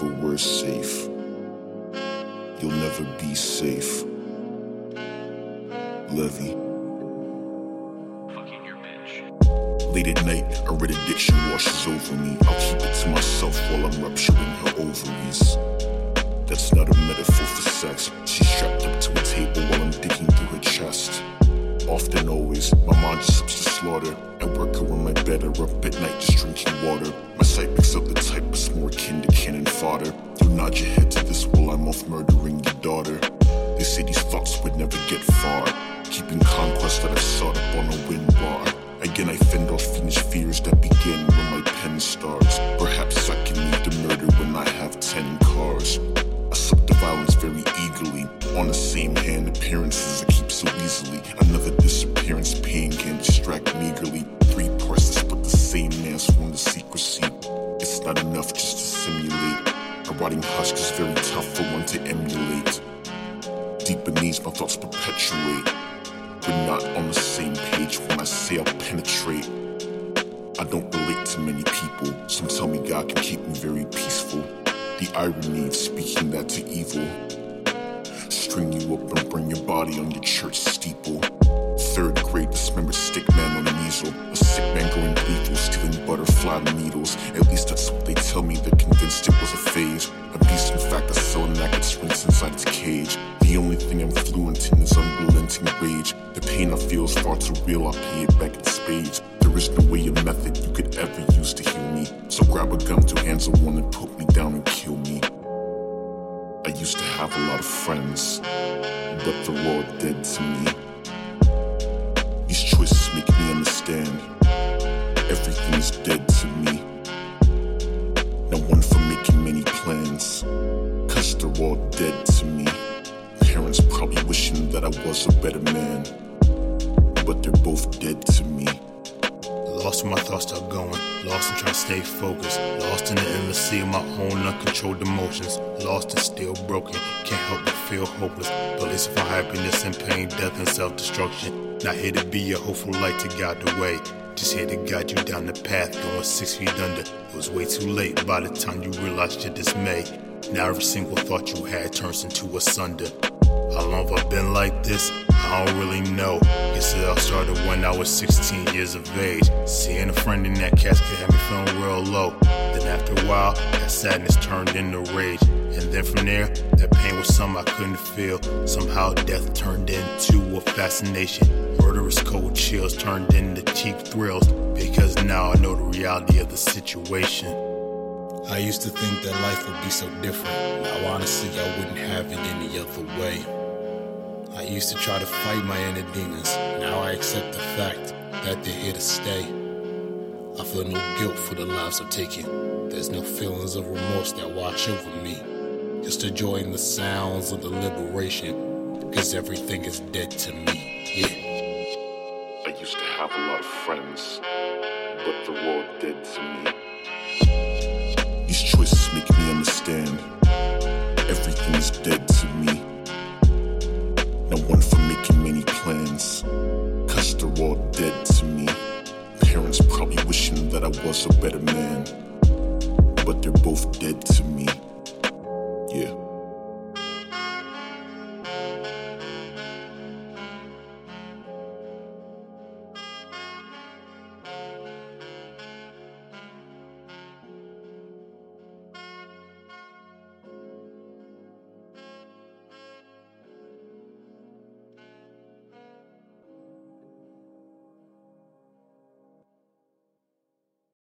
never were safe. You'll never be safe. Levy. Late at night, a red addiction washes over me. I'll keep it to myself while I'm rupturing her ovaries. That's not a metaphor for sex. She's strapped up to a table while I'm digging through her chest. Often, always, my mind just ups to slaughter. I work her on my bed or up at night just drinking water. I'm off murdering your daughter. They say these thoughts would never get far. Keeping conquest that I sought up on a wind bar. Again, I fend off fiendish fears that begin when my pen starts. Perhaps I can Husk is very tough for one to emulate. Deep beneath, my thoughts perpetuate. We're not on the same page when I say I'll penetrate. I don't relate to many people. Some tell me God can keep me very peaceful. The irony of speaking that to evil. String you up and bring your body on your church steeple. Third grade, dismembered stick man on an easel. A sick man going butterfly needles. At least that's what they tell me. They're convinced it was a phase. A beast, in fact, a cylinder that sprints inside its cage. The only thing I'm fluent in is unrelenting rage. The pain I feel is far too real, I'll pay it back in spades. There is no way or method you could ever use to heal me. So grab a gun, two hands one, and put me down and kill me. I used to have a lot of friends, but they're all dead to me. These choices make me understand No one for making many plans, cause they're all dead to me. Parents probably wishing that I was a better man, but they're both dead to me. Lost where my thoughts start going. Lost in trying to stay focused. Lost in the endless sea of my own uncontrolled emotions. Lost and still broken. Can't help but feel hopeless. But listen for happiness and pain, death and self destruction. Not here to be a hopeful light to guide the way. Just here to guide you down the path, going six feet under. It was way too late by the time you realized your dismay. Now every single thought you had turns into a sunder. How long have I been like this? I don't really know. Guess it all started when I was 16 years of age. Seeing a friend in that casket had me feeling real low. Then after a while, that sadness turned into rage. And then from there, something I couldn't feel. Somehow death turned into a fascination. Murderous cold chills turned into cheap thrills. Because now I know the reality of the situation. I used to think that life would be so different. Now honestly, I wouldn't have it any other way. I used to try to fight my inner demons. Now I accept the fact that they're here to stay. I feel no guilt for the lives I've taken. There's no feelings of remorse that wash over me is to join the sounds of the liberation, because everything is dead to me. Yeah. I used to have a lot of friends, but the world dead to me. These choices make me understand everything is dead to me. No one for making many plans, cause the world dead to me. Parents probably wishing that I was a better man, but they're both dead to me.